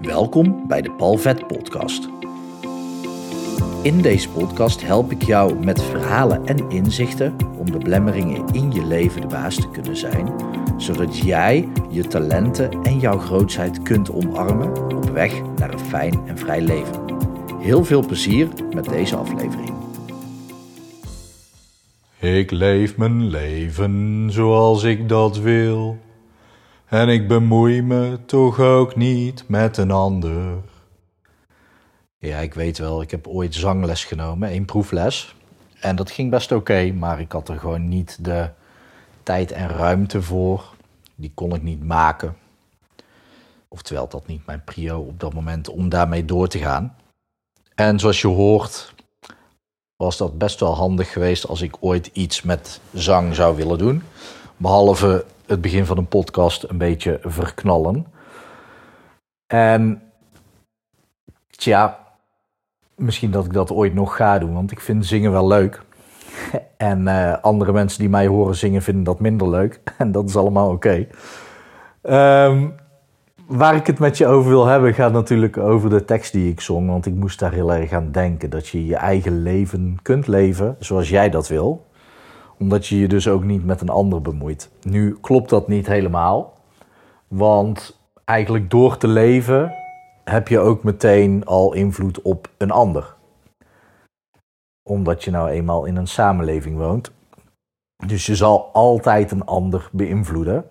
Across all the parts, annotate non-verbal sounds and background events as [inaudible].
Welkom bij de Palvet Podcast. In deze podcast help ik jou met verhalen en inzichten om de blemmeringen in je leven de baas te kunnen zijn, zodat jij je talenten en jouw grootheid kunt omarmen op weg naar een fijn en vrij leven. Heel veel plezier met deze aflevering. Ik leef mijn leven zoals ik dat wil. En ik bemoei me toch ook niet met een ander. Ja, ik weet wel, ik heb ooit zangles genomen, één proefles. En dat ging best oké, maar ik had er gewoon niet de tijd en ruimte voor. Die kon ik niet maken. Oftewel, dat niet mijn prio op dat moment om daarmee door te gaan. En zoals je hoort, was dat best wel handig geweest als ik ooit iets met zang zou willen doen. Behalve het begin van een podcast een beetje verknallen. En tja, misschien dat ik dat ooit nog ga doen, want ik vind zingen wel leuk. [laughs] En uh, andere mensen die mij horen zingen vinden dat minder leuk. [laughs] En dat is allemaal oké. Um, waar ik het met je over wil hebben gaat natuurlijk over de tekst die ik zong. Want ik moest daar heel erg aan denken. Dat je je eigen leven kunt leven zoals jij dat wil omdat je je dus ook niet met een ander bemoeit. Nu klopt dat niet helemaal. Want eigenlijk door te leven heb je ook meteen al invloed op een ander. Omdat je nou eenmaal in een samenleving woont. Dus je zal altijd een ander beïnvloeden.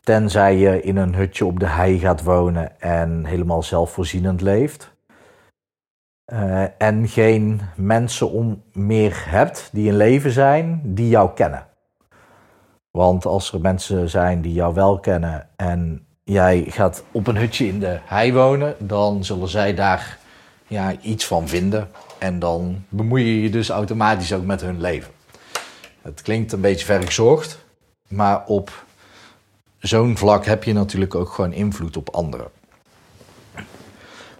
Tenzij je in een hutje op de hei gaat wonen en helemaal zelfvoorzienend leeft. Uh, en geen mensen om meer hebt die in leven zijn die jou kennen. Want als er mensen zijn die jou wel kennen en jij gaat op een hutje in de hei wonen, dan zullen zij daar ja, iets van vinden. En dan bemoei je je dus automatisch ook met hun leven. Het klinkt een beetje vergezocht, maar op zo'n vlak heb je natuurlijk ook gewoon invloed op anderen.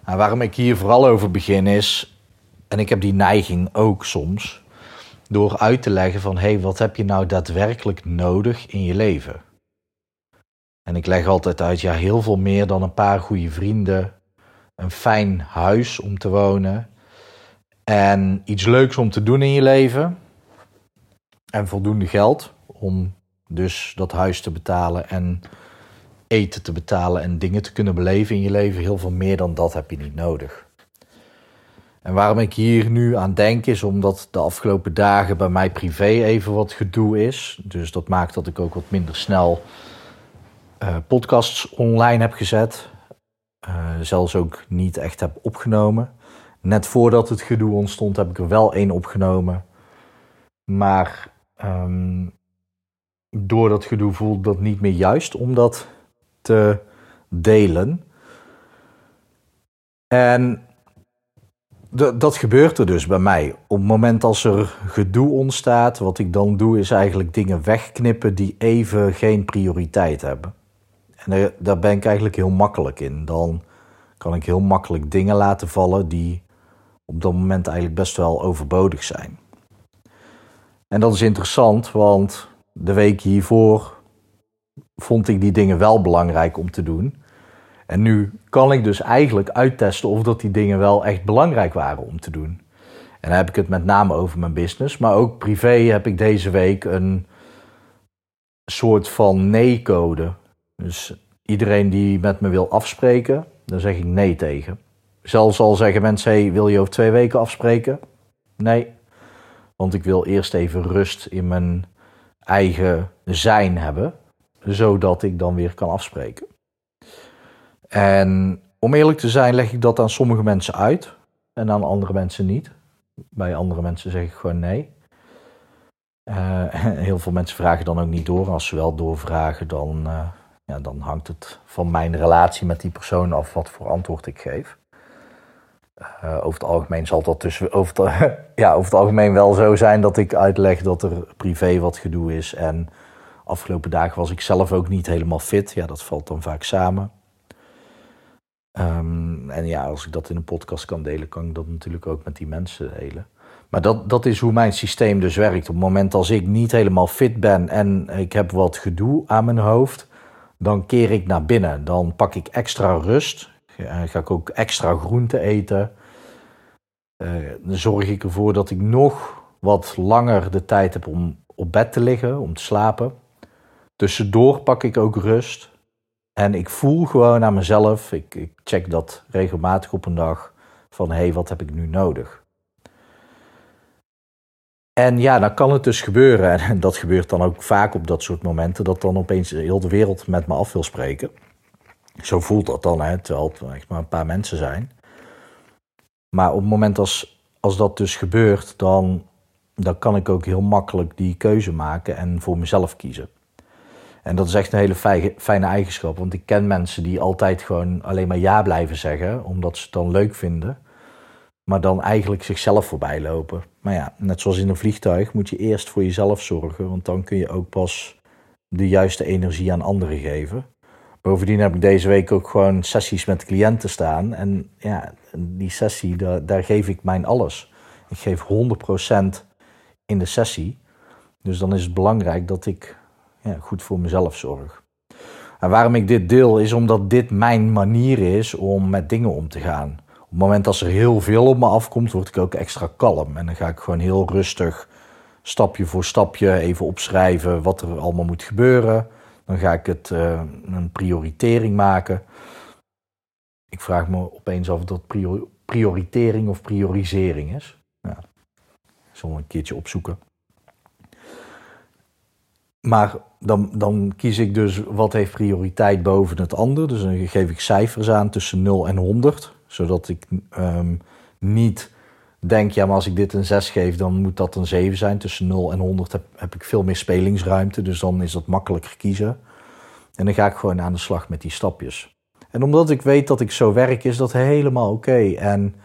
Nou, waarom ik hier vooral over begin is, en ik heb die neiging ook soms, door uit te leggen van hé, hey, wat heb je nou daadwerkelijk nodig in je leven? En ik leg altijd uit, ja, heel veel meer dan een paar goede vrienden, een fijn huis om te wonen en iets leuks om te doen in je leven en voldoende geld om dus dat huis te betalen en eten te betalen en dingen te kunnen beleven in je leven. Heel veel meer dan dat heb je niet nodig. En waarom ik hier nu aan denk is omdat de afgelopen dagen bij mij privé even wat gedoe is. Dus dat maakt dat ik ook wat minder snel uh, podcasts online heb gezet. Uh, zelfs ook niet echt heb opgenomen. Net voordat het gedoe ontstond heb ik er wel één opgenomen. Maar um, door dat gedoe voelde dat niet meer juist om dat te delen. En dat gebeurt er dus bij mij. Op het moment als er gedoe ontstaat, wat ik dan doe, is eigenlijk dingen wegknippen die even geen prioriteit hebben. En daar ben ik eigenlijk heel makkelijk in. Dan kan ik heel makkelijk dingen laten vallen die op dat moment eigenlijk best wel overbodig zijn. En dat is interessant, want de week hiervoor vond ik die dingen wel belangrijk om te doen. En nu kan ik dus eigenlijk uittesten of dat die dingen wel echt belangrijk waren om te doen. En dan heb ik het met name over mijn business, maar ook privé heb ik deze week een soort van nee-code. Dus iedereen die met me wil afspreken, daar zeg ik nee tegen. Zelfs al zeggen mensen, hey, wil je over twee weken afspreken? Nee, want ik wil eerst even rust in mijn eigen zijn hebben, zodat ik dan weer kan afspreken. En om eerlijk te zijn, leg ik dat aan sommige mensen uit en aan andere mensen niet. Bij andere mensen zeg ik gewoon nee. Uh, [laughs] heel veel mensen vragen dan ook niet door. Als ze wel doorvragen, dan, uh, ja, dan hangt het van mijn relatie met die persoon af wat voor antwoord ik geef. Uh, over het algemeen zal dat dus [laughs] over het, [laughs] ja, over het algemeen wel zo zijn dat ik uitleg dat er privé wat gedoe is. En afgelopen dagen was ik zelf ook niet helemaal fit. Ja, dat valt dan vaak samen. Um, en ja, als ik dat in een podcast kan delen, kan ik dat natuurlijk ook met die mensen delen. Maar dat, dat is hoe mijn systeem dus werkt. Op het moment als ik niet helemaal fit ben en ik heb wat gedoe aan mijn hoofd, dan keer ik naar binnen. Dan pak ik extra rust. Uh, ga ik ook extra groente eten. dan zorg ik ervoor dat ik nog wat langer de tijd heb om op bed te liggen, om te slapen. Tussendoor pak ik ook rust. En ik voel gewoon aan mezelf, ik, ik check dat regelmatig op een dag, van hé, hey, wat heb ik nu nodig? En ja, dan kan het dus gebeuren, en dat gebeurt dan ook vaak op dat soort momenten, dat dan opeens heel de wereld met me af wil spreken. Zo voelt dat dan, hè, terwijl het echt maar een paar mensen zijn. Maar op het moment als, als dat dus gebeurt, dan, dan kan ik ook heel makkelijk die keuze maken en voor mezelf kiezen. En dat is echt een hele fijne eigenschap, want ik ken mensen die altijd gewoon alleen maar ja blijven zeggen, omdat ze het dan leuk vinden maar dan eigenlijk zichzelf voorbij lopen. Maar ja, net zoals in een vliegtuig moet je eerst voor jezelf zorgen, want dan kun je ook pas de juiste energie aan anderen geven. Bovendien heb ik deze week ook gewoon sessies met cliënten staan. En ja, die sessie, daar, daar geef ik mijn alles. Ik geef 100% in de sessie. Dus dan is het belangrijk dat ik ja, goed voor mezelf zorg. En waarom ik dit deel is omdat dit mijn manier is om met dingen om te gaan het moment dat er heel veel op me afkomt, word ik ook extra kalm. En dan ga ik gewoon heel rustig, stapje voor stapje, even opschrijven wat er allemaal moet gebeuren. Dan ga ik het uh, een prioritering maken. Ik vraag me opeens af of dat prioritering of priorisering is. Ja, zal een keertje opzoeken. Maar dan, dan kies ik dus wat heeft prioriteit boven het ander. Dus dan geef ik cijfers aan tussen 0 en 100 zodat ik um, niet denk, ja, maar als ik dit een 6 geef, dan moet dat een 7 zijn. Tussen 0 en 100 heb, heb ik veel meer spelingsruimte, dus dan is dat makkelijker kiezen. En dan ga ik gewoon aan de slag met die stapjes. En omdat ik weet dat ik zo werk, is dat helemaal oké. En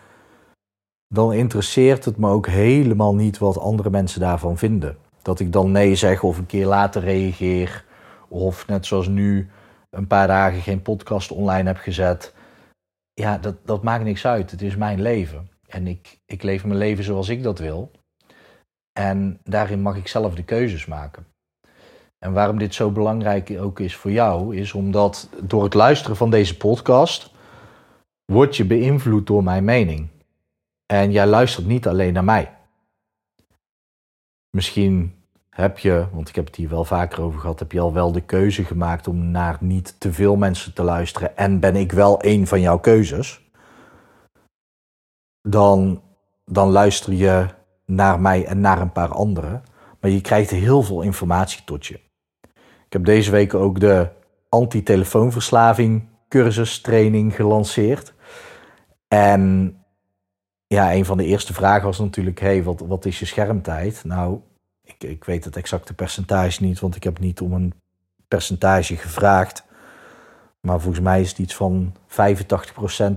dan interesseert het me ook helemaal niet wat andere mensen daarvan vinden. Dat ik dan nee zeg of een keer later reageer. Of net zoals nu een paar dagen geen podcast online heb gezet ja, dat, dat maakt niks uit. Het is mijn leven. En ik, ik leef mijn leven zoals ik dat wil. En daarin mag ik zelf de keuzes maken. En waarom dit zo belangrijk ook is voor jou, is omdat door het luisteren van deze podcast word je beïnvloed door mijn mening. En jij luistert niet alleen naar mij. Misschien heb je, want ik heb het hier wel vaker over gehad, heb je al wel de keuze gemaakt om naar niet te veel mensen te luisteren en ben ik wel een van jouw keuzes, dan, dan luister je naar mij en naar een paar anderen. Maar je krijgt heel veel informatie tot je. Ik heb deze week ook de anti-telefoonverslaving cursus training gelanceerd. En ja, een van de eerste vragen was natuurlijk: hey, wat, wat is je schermtijd? Nou, ik, ik weet het exacte percentage niet, want ik heb niet om een percentage gevraagd. Maar volgens mij is het iets van 85%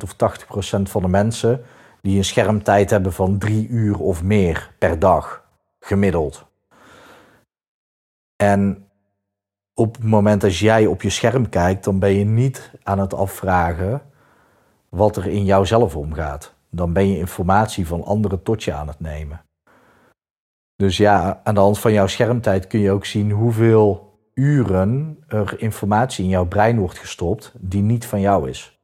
of 80% van de mensen die een schermtijd hebben van drie uur of meer per dag, gemiddeld. En op het moment dat jij op je scherm kijkt, dan ben je niet aan het afvragen wat er in jouzelf omgaat. Dan ben je informatie van anderen tot je aan het nemen. Dus ja, aan de hand van jouw schermtijd kun je ook zien hoeveel uren er informatie in jouw brein wordt gestopt die niet van jou is.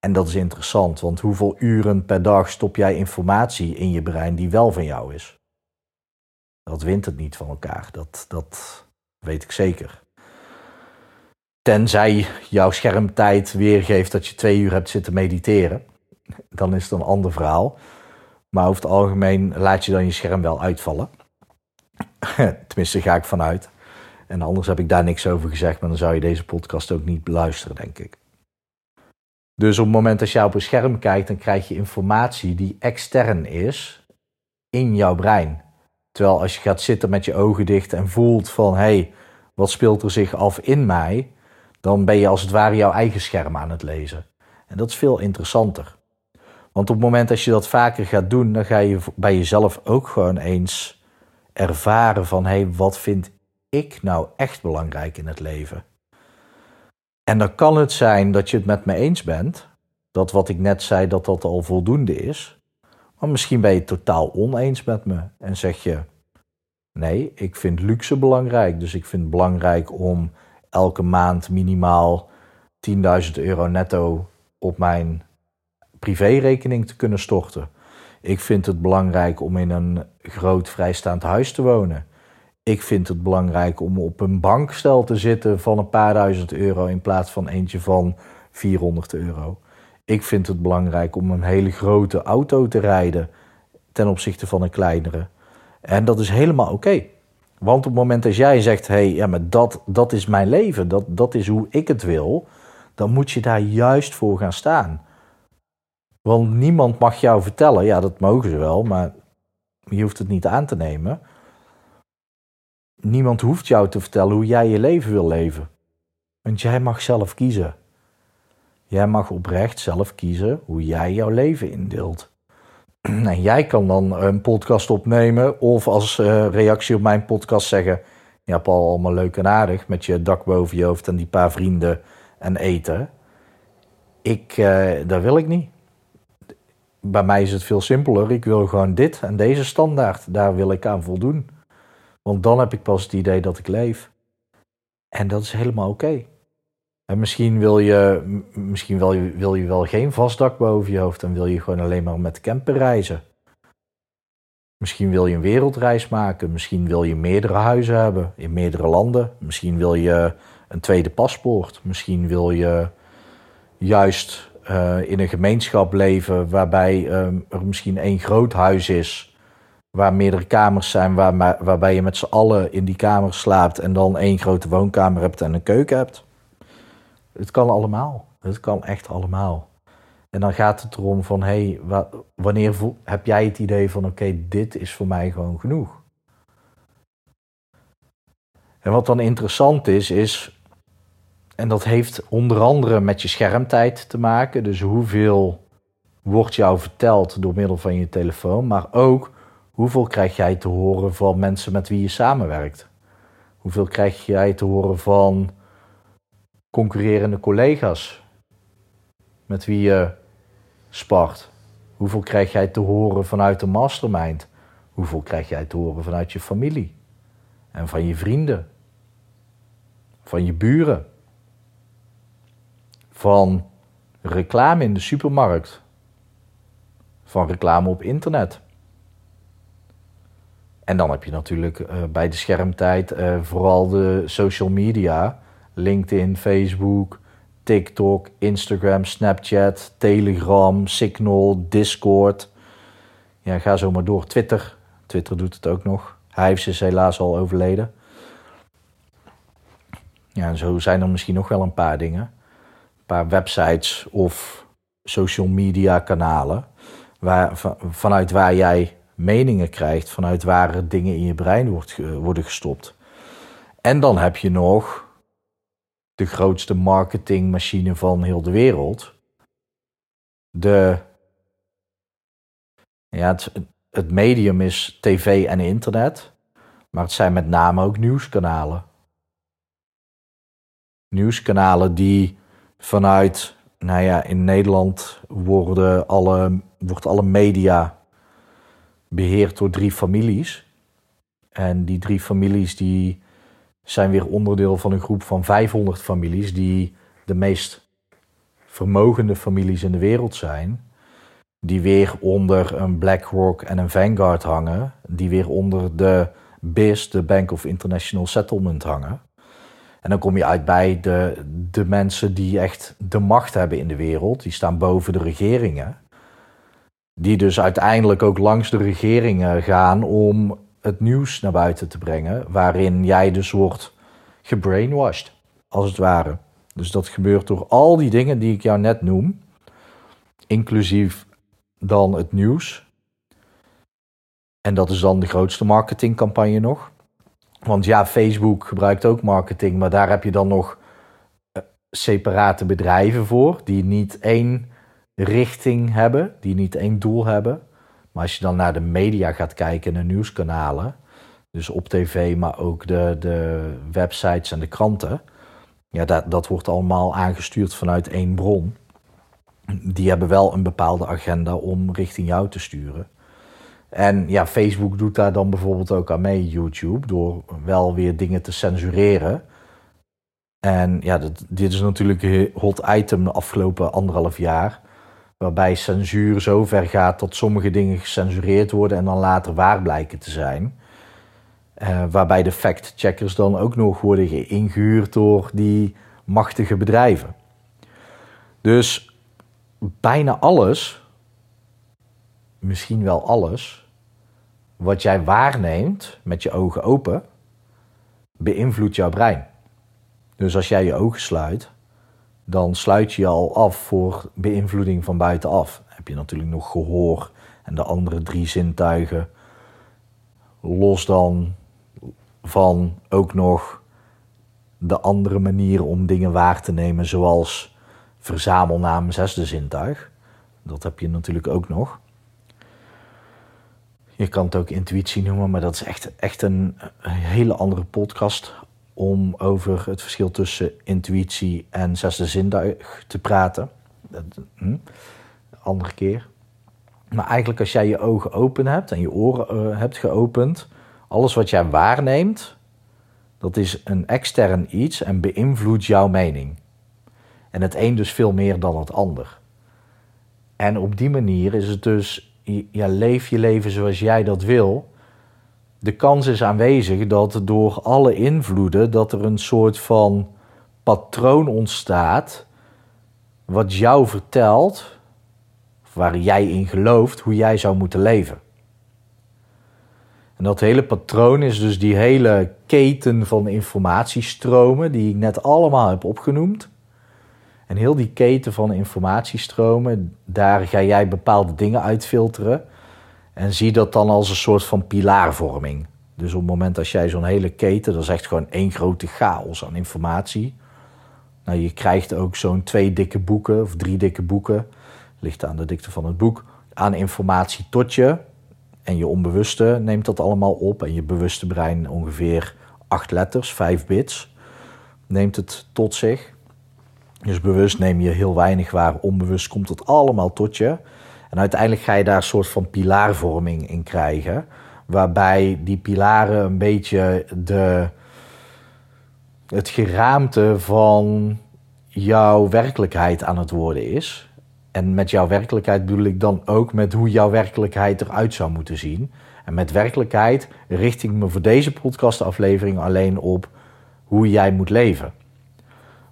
En dat is interessant, want hoeveel uren per dag stop jij informatie in je brein die wel van jou is? Dat wint het niet van elkaar, dat, dat weet ik zeker. Tenzij jouw schermtijd weergeeft dat je twee uur hebt zitten mediteren, dan is het een ander verhaal. Maar over het algemeen laat je dan je scherm wel uitvallen. [laughs] Tenminste, ga ik vanuit. En anders heb ik daar niks over gezegd, maar dan zou je deze podcast ook niet beluisteren, denk ik. Dus op het moment dat je op een scherm kijkt, dan krijg je informatie die extern is in jouw brein. Terwijl als je gaat zitten met je ogen dicht en voelt van hé, hey, wat speelt er zich af in mij, dan ben je als het ware jouw eigen scherm aan het lezen. En dat is veel interessanter. Want op het moment dat je dat vaker gaat doen, dan ga je bij jezelf ook gewoon eens ervaren van hé, hey, wat vind ik nou echt belangrijk in het leven? En dan kan het zijn dat je het met me eens bent, dat wat ik net zei, dat dat al voldoende is. Maar misschien ben je het totaal oneens met me en zeg je, nee, ik vind luxe belangrijk. Dus ik vind het belangrijk om elke maand minimaal 10.000 euro netto op mijn privérekening te kunnen storten. Ik vind het belangrijk om in een groot vrijstaand huis te wonen. Ik vind het belangrijk om op een bankstel te zitten van een paar duizend euro in plaats van eentje van 400 euro. Ik vind het belangrijk om een hele grote auto te rijden ten opzichte van een kleinere. En dat is helemaal oké. Want op het moment dat jij zegt, hé, hey, ja, maar dat, dat is mijn leven, dat, dat is hoe ik het wil, dan moet je daar juist voor gaan staan. Want niemand mag jou vertellen, ja, dat mogen ze wel, maar je hoeft het niet aan te nemen. Niemand hoeft jou te vertellen hoe jij je leven wil leven. Want jij mag zelf kiezen. Jij mag oprecht zelf kiezen hoe jij jouw leven indeelt. [clears throat] En jij kan dan een podcast opnemen of als uh, reactie op mijn podcast zeggen: Ja, Paul, allemaal leuk en aardig met je dak boven je hoofd en die paar vrienden en eten. Ik, uh, dat wil ik niet. Bij mij is het veel simpeler. Ik wil gewoon dit en deze standaard. Daar wil ik aan voldoen. Want dan heb ik pas het idee dat ik leef. En dat is helemaal oké. En misschien wil je, misschien wil je, wil je wel geen vast dak boven je hoofd en wil je gewoon alleen maar met camper reizen. Misschien wil je een wereldreis maken. Misschien wil je meerdere huizen hebben in meerdere landen. Misschien wil je een tweede paspoort. Misschien wil je juist uh, in een gemeenschap leven waarbij um, er misschien één groot huis is. Waar meerdere kamers zijn, waar, waarbij je met z'n allen in die kamer slaapt en dan één grote woonkamer hebt en een keuken hebt. Het kan allemaal. Het kan echt allemaal. En dan gaat het erom van, hé, hey, wanneer heb jij het idee van, oké, dit is voor mij gewoon genoeg. En wat dan interessant is, is, en dat heeft onder andere met je schermtijd te maken, dus hoeveel wordt jou verteld door middel van je telefoon, maar ook hoeveel krijg jij te horen van mensen met wie je samenwerkt. Hoeveel krijg jij te horen van concurrerende collega's met wie je spart? Hoeveel krijg jij te horen vanuit de mastermind? Hoeveel krijg jij te horen vanuit je familie en van je vrienden, van je buren, van reclame in de supermarkt, van reclame op internet? En dan heb je natuurlijk uh, bij de schermtijd uh, vooral de social media LinkedIn, Facebook, TikTok, Instagram, Snapchat, Telegram, Signal, Discord. Ja, ga zo maar door. Twitter. Twitter doet het ook nog. Hives is helaas al overleden. Ja, en zo zijn er misschien nog wel een paar dingen. Paar websites of social media kanalen. Waar, vanuit waar jij meningen krijgt. Vanuit waar dingen in je brein wordt, worden gestopt. En dan heb je nog de grootste marketingmachine van heel de wereld. De, ja, het, het medium is tv en internet, maar het zijn met name ook nieuwskanalen. Nieuwskanalen die vanuit, nou ja, in Nederland worden alle, wordt alle media beheerd door drie families. En die drie families die zijn weer onderdeel van een groep van 500 families die de meest vermogende families in de wereld zijn. Die weer onder een BlackRock en een Vanguard hangen. Die weer onder de BIS, de Bank of International Settlement, hangen. En dan kom je uit bij de, de mensen die echt de macht hebben in de wereld. Die staan boven de regeringen. Die dus uiteindelijk ook langs de regeringen gaan om het nieuws naar buiten te brengen, waarin jij dus wordt gebrainwashed, als het ware. Dus dat gebeurt door al die dingen die ik jou net noem, inclusief dan het nieuws. En dat is dan de grootste marketingcampagne nog. Want ja, Facebook gebruikt ook marketing, maar daar heb je dan nog eh, separate bedrijven voor, die niet één richting hebben, die niet één doel hebben. Maar als je dan naar de media gaat kijken, de nieuwskanalen, dus op tv, maar ook de, de websites en de kranten, ja, dat, dat wordt allemaal aangestuurd vanuit één bron. Die hebben wel een bepaalde agenda om richting jou te sturen. En ja, Facebook doet daar dan bijvoorbeeld ook aan mee, YouTube, door wel weer dingen te censureren. En ja, dit is natuurlijk een hot item de afgelopen anderhalf jaar. Waarbij censuur zo ver gaat dat sommige dingen gecensureerd worden en dan later waar blijken te zijn. Uh, waarbij de fact-checkers dan ook nog worden ingehuurd door die machtige bedrijven. Dus bijna alles, misschien wel alles, wat jij waarneemt met je ogen open, beïnvloedt jouw brein. Dus als jij je ogen sluit, dan sluit je je al af voor beïnvloeding van buitenaf. Dan heb je natuurlijk nog gehoor en de andere drie zintuigen. Los dan van ook nog de andere manieren om dingen waar te nemen, zoals verzamelnaam zesde zintuig. Dat heb je natuurlijk ook nog. Je kan het ook intuïtie noemen, maar dat is echt, echt een, hele andere podcast om over het verschil tussen intuïtie en zesde zintuig te praten. Hm, andere keer. Maar eigenlijk als jij je ogen open hebt en je oren uh, hebt geopend, alles wat jij waarneemt, dat is een extern iets en beïnvloedt jouw mening. En het een dus veel meer dan het ander. En op die manier is het dus, ja, leef je leven zoals jij dat wil. De kans is aanwezig dat door alle invloeden, dat er een soort van patroon ontstaat, wat jou vertelt, waar jij in gelooft, hoe jij zou moeten leven. En dat hele patroon is dus die hele keten van informatiestromen die ik net allemaal heb opgenoemd. En heel die keten van informatiestromen, daar ga jij bepaalde dingen uitfilteren. En zie dat dan als een soort van pilaarvorming. Dus op het moment dat jij zo'n hele keten, dat is echt gewoon één grote chaos aan informatie. Nou, je krijgt ook zo'n twee dikke boeken of drie dikke boeken, ligt aan de dikte van het boek, aan informatie tot je. En je onbewuste neemt dat allemaal op. En je bewuste brein ongeveer acht letters, vijf bits, neemt het tot zich. Dus bewust neem je heel weinig waar, onbewust komt het allemaal tot je. En uiteindelijk ga je daar een soort van pilaarvorming in krijgen. Waarbij die pilaren een beetje de, het geraamte van jouw werkelijkheid aan het worden is. En met jouw werkelijkheid bedoel ik dan ook met hoe jouw werkelijkheid eruit zou moeten zien. En met werkelijkheid richt ik me voor deze podcastaflevering alleen op hoe jij moet leven.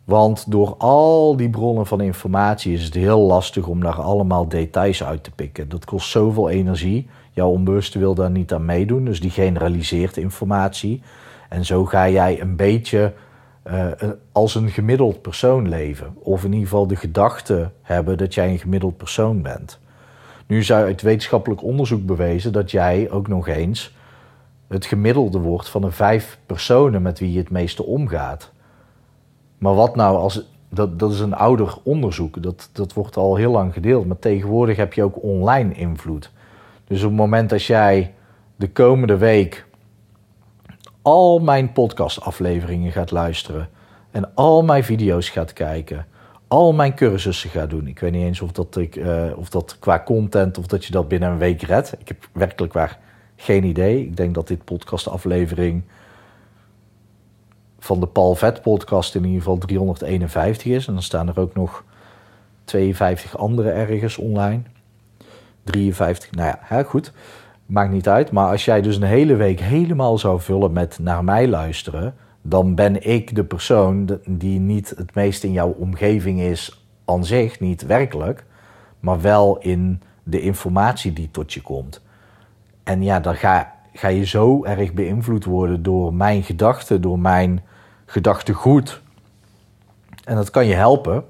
Want door al die bronnen van informatie is het heel lastig om daar allemaal details uit te pikken. Dat kost zoveel energie. Jouw onbewuste wil daar niet aan meedoen, dus die generaliseert informatie. En zo ga jij een beetje uh, als een gemiddeld persoon leven. Of in ieder geval de gedachte hebben dat jij een gemiddeld persoon bent. Nu is uit wetenschappelijk onderzoek bewezen dat jij ook nog eens het gemiddelde wordt van de vijf personen met wie je het meeste omgaat. Maar wat nou als. Dat, dat is een ouder onderzoek, dat, dat wordt al heel lang gedeeld. Maar tegenwoordig heb je ook online invloed. Dus op het moment dat jij de komende week al mijn podcastafleveringen gaat luisteren en al mijn video's gaat kijken, al mijn cursussen gaat doen. Ik weet niet eens of dat, ik, uh, of dat qua content of dat je dat binnen een week redt. Ik heb werkelijk waar geen idee. Ik denk dat dit podcastaflevering van de Paul Vet podcast in ieder geval 351 is. En dan staan er ook nog 52 andere ergens online. 53, nou ja, goed. Maakt niet uit. Maar als jij dus een hele week helemaal zou vullen met naar mij luisteren, dan ben ik de persoon die niet het meest in jouw omgeving is aan zich, niet werkelijk, maar wel in de informatie die tot je komt. En ja, dan ga, ga je zo erg beïnvloed worden door mijn gedachten, door mijn gedachtegoed. En dat kan je helpen,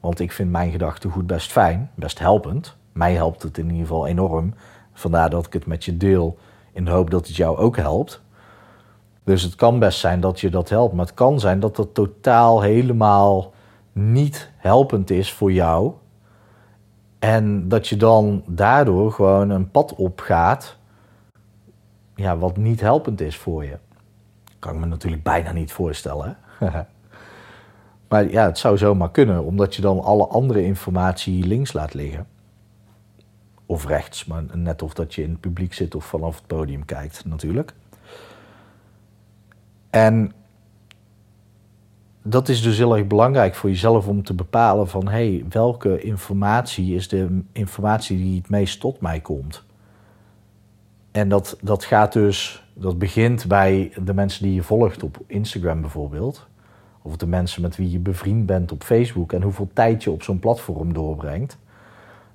want ik vind mijn gedachtegoed best fijn, best helpend. Mij helpt het in ieder geval enorm. Vandaar dat ik het met je deel in de hoop dat het jou ook helpt. Dus het kan best zijn dat je dat helpt, maar het kan zijn dat dat totaal helemaal niet helpend is voor jou. En dat je dan daardoor gewoon een pad opgaat, ja, wat niet helpend is voor je. Kan ik me natuurlijk bijna niet voorstellen. [laughs] maar ja, het zou zomaar kunnen, omdat je dan alle andere informatie links laat liggen. Of rechts, maar net of dat je in het publiek zit of vanaf het podium kijkt, natuurlijk. En dat is dus heel erg belangrijk voor jezelf om te bepalen van hey, welke informatie is de informatie die het meest tot mij komt. En dat, dat gaat dus, dat begint bij de mensen die je volgt op Instagram bijvoorbeeld. Of de mensen met wie je bevriend bent op Facebook en hoeveel tijd je op zo'n platform doorbrengt.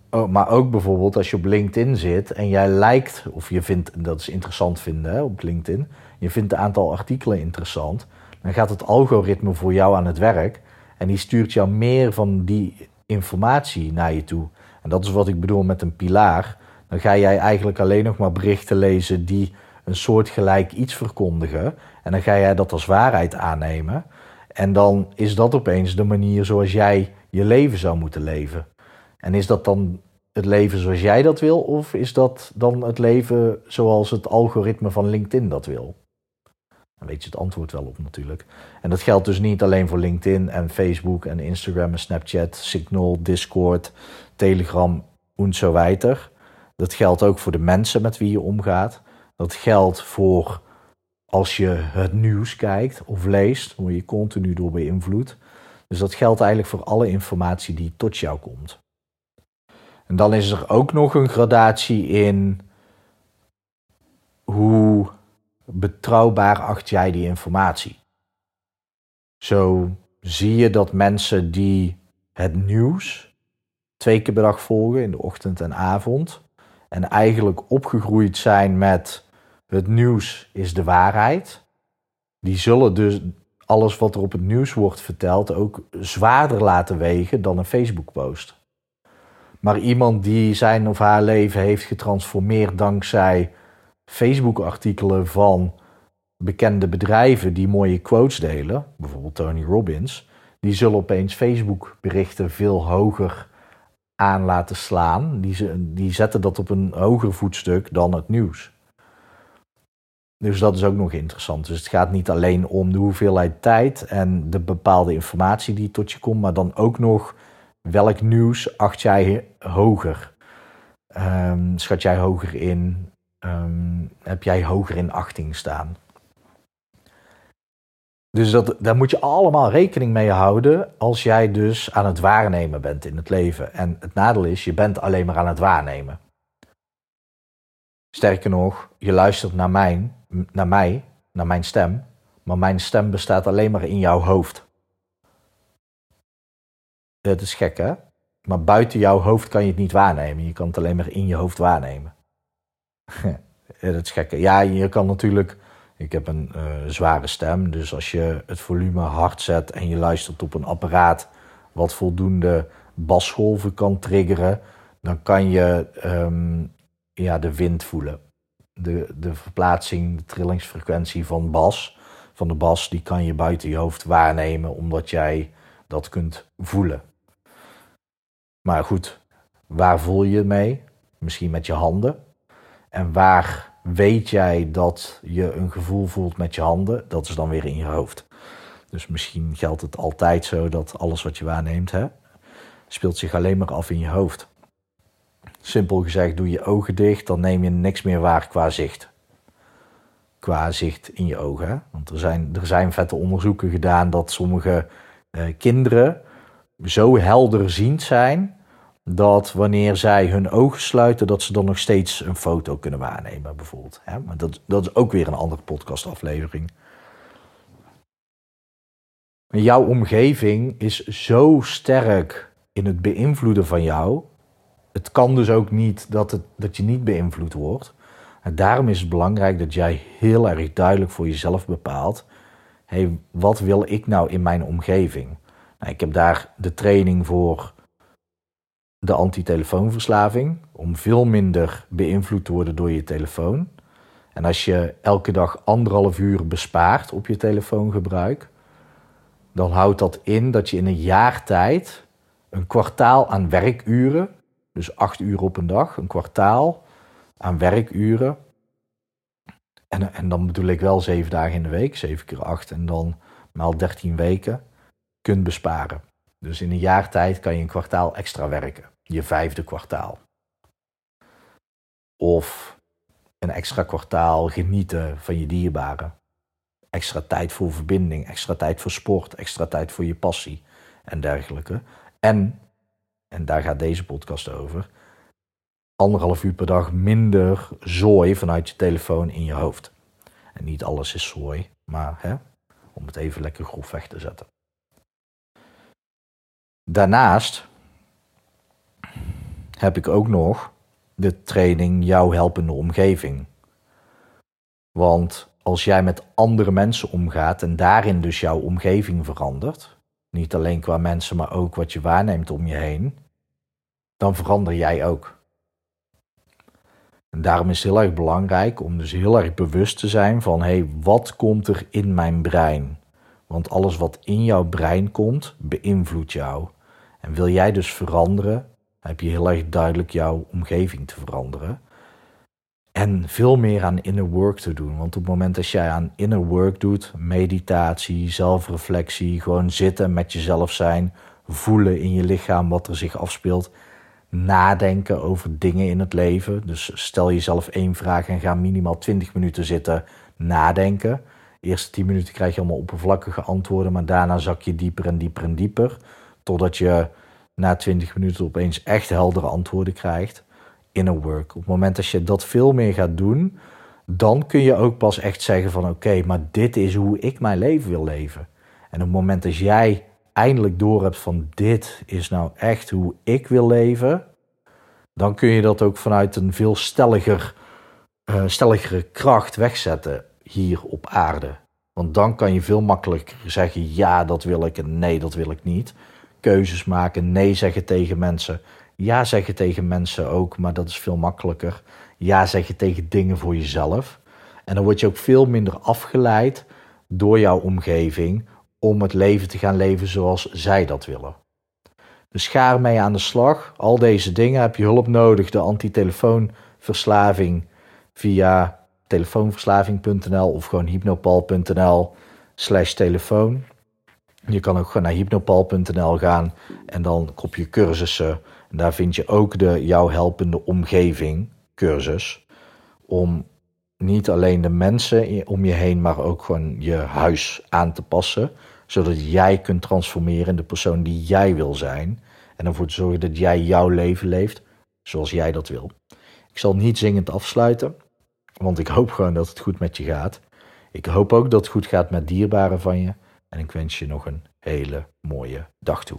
Oh, maar ook bijvoorbeeld als je op LinkedIn zit en jij lijkt, of je vindt, dat is interessant vinden hè, op LinkedIn, je vindt een aantal artikelen interessant, dan gaat het algoritme voor jou aan het werk en die stuurt jou meer van die informatie naar je toe. En dat is wat ik bedoel met een pilaar. Dan ga jij eigenlijk alleen nog maar berichten lezen die een soortgelijk iets verkondigen. En dan ga jij dat als waarheid aannemen. En dan is dat opeens de manier zoals jij je leven zou moeten leven. En is dat dan het leven zoals jij dat wil, of is dat dan het leven zoals het algoritme van LinkedIn dat wil? Dan weet je het antwoord wel op natuurlijk. En dat geldt dus niet alleen voor LinkedIn en Facebook en Instagram en Snapchat, Signal, Discord, Telegram en zo. Dat geldt ook voor de mensen met wie je omgaat. Dat geldt voor als je het nieuws kijkt of leest, word je continu door beïnvloed. Dus dat geldt eigenlijk voor alle informatie die tot jou komt. En dan is er ook nog een gradatie in hoe betrouwbaar acht jij die informatie. Zo zie je dat mensen die het nieuws twee keer per dag volgen, in de ochtend en avond, en eigenlijk opgegroeid zijn met het nieuws is de waarheid, die zullen dus alles wat er op het nieuws wordt verteld ook zwaarder laten wegen dan een Facebook-post. Maar iemand die zijn of haar leven heeft getransformeerd dankzij Facebook-artikelen van bekende bedrijven die mooie quotes delen, bijvoorbeeld Tony Robbins, die zullen opeens Facebook-berichten veel hoger aan laten slaan. Die, die zetten dat op een hoger voetstuk dan het nieuws. Dus dat is ook nog interessant. Dus het gaat niet alleen om de hoeveelheid tijd en de bepaalde informatie die tot je komt, maar dan ook nog welk nieuws acht jij hoger? Um, schat jij hoger in? Um, heb jij hoger in achting staan? Dus dat, daar moet je allemaal rekening mee houden als jij dus aan het waarnemen bent in het leven. En het nadeel is, je bent alleen maar aan het waarnemen. Sterker nog, je luistert naar, mijn, naar mij, naar mijn stem, maar mijn stem bestaat alleen maar in jouw hoofd. Dat is gek hè? Maar buiten jouw hoofd kan je het niet waarnemen. Je kan het alleen maar in je hoofd waarnemen. [laughs] dat is gek. Ja, je kan natuurlijk ik heb een uh, zware stem, dus als je het volume hard zet en je luistert op een apparaat wat voldoende basgolven kan triggeren, dan kan je um, ja, de wind voelen. De, de verplaatsing, de trillingsfrequentie van bas, van de bas, die kan je buiten je hoofd waarnemen, omdat jij dat kunt voelen. Maar goed, waar voel je mee? Misschien met je handen. En waar weet jij dat je een gevoel voelt met je handen, dat is dan weer in je hoofd. Dus misschien geldt het altijd zo dat alles wat je waarneemt, hè, speelt zich alleen maar af in je hoofd. Simpel gezegd, doe je ogen dicht, dan neem je niks meer waar qua zicht. Qua zicht in je ogen. Want er zijn, er zijn vette onderzoeken gedaan dat sommige eh, kinderen zo helderziend zijn dat wanneer zij hun ogen sluiten, dat ze dan nog steeds een foto kunnen waarnemen, bijvoorbeeld. Maar dat, dat is ook weer een andere podcastaflevering. Jouw omgeving is zo sterk in het beïnvloeden van jou. Het kan dus ook niet dat, het, dat je niet beïnvloed wordt. En daarom is het belangrijk dat jij heel erg duidelijk voor jezelf bepaalt: hey, wat wil ik nou in mijn omgeving? Nou, ik heb daar de training voor de antitelefoonverslaving, om veel minder beïnvloed te worden door je telefoon. En als je elke dag anderhalf uur bespaart op je telefoongebruik, dan houdt dat in dat je in een jaar tijd een kwartaal aan werkuren, dus acht uur op een dag, een kwartaal aan werkuren. En, en dan bedoel ik wel zeven dagen in de week, zeven keer acht en dan maal dertien weken, kunt besparen. Dus in een jaar tijd kan je een kwartaal extra werken je vijfde kwartaal. Of een extra kwartaal genieten van je dierbaren. Extra tijd voor verbinding, extra tijd voor sport, extra tijd voor je passie en dergelijke. En, en daar gaat deze podcast over, anderhalf uur per dag minder zooi vanuit je telefoon in je hoofd. En niet alles is zooi, maar hè, om het even lekker grof weg te zetten. Daarnaast heb ik ook nog de training Jouw helpende omgeving. Want als jij met andere mensen omgaat en daarin dus jouw omgeving verandert, niet alleen qua mensen, maar ook wat je waarneemt om je heen, dan verander jij ook. En daarom is het heel erg belangrijk om dus heel erg bewust te zijn van hé, hey, wat komt er in mijn brein? Want alles wat in jouw brein komt, beïnvloedt jou. En wil jij dus veranderen, heb je heel erg duidelijk jouw omgeving te veranderen. En veel meer aan inner work te doen. Want op het moment dat jij aan inner work doet, meditatie, zelfreflectie, gewoon zitten met jezelf zijn, voelen in je lichaam wat er zich afspeelt, nadenken over dingen in het leven. Dus stel jezelf één vraag en ga minimaal 20 minuten zitten nadenken. De eerste 10 minuten krijg je allemaal oppervlakkige antwoorden, maar daarna zak je dieper en dieper en dieper. Totdat je na 20 minuten opeens echt heldere antwoorden krijgt. Inner work. Op het moment dat je dat veel meer gaat doen, dan kun je ook pas echt zeggen van oké, maar dit is hoe ik mijn leven wil leven. En op het moment dat jij eindelijk door hebt van dit is nou echt hoe ik wil leven, dan kun je dat ook vanuit een veel stelliger, uh, stelligere kracht wegzetten hier op aarde. Want dan kan je veel makkelijker zeggen ja, dat wil ik en nee, dat wil ik niet. Keuzes maken, nee zeggen tegen mensen. Ja zeggen tegen mensen ook, maar dat is veel makkelijker. Ja zeggen tegen dingen voor jezelf. En dan word je ook veel minder afgeleid door jouw omgeving om het leven te gaan leven zoals zij dat willen. Dus ga ermee aan de slag. Al deze dingen heb je hulp nodig. De antitelefoonverslaving via telefoonverslaving.nl of gewoon hypnopal.nl slash telefoon. Je kan ook naar hypnopal.nl gaan en dan kop je cursussen. En daar vind je ook de jouw helpende omgeving cursus. Om niet alleen de mensen om je heen, maar ook gewoon je huis aan te passen zodat jij kunt transformeren in de persoon die jij wil zijn. En ervoor te zorgen dat jij jouw leven leeft zoals jij dat wil. Ik zal niet zingend afsluiten, want ik hoop gewoon dat het goed met je gaat. Ik hoop ook dat het goed gaat met dierbaren van je. En ik wens je nog een hele mooie dag toe.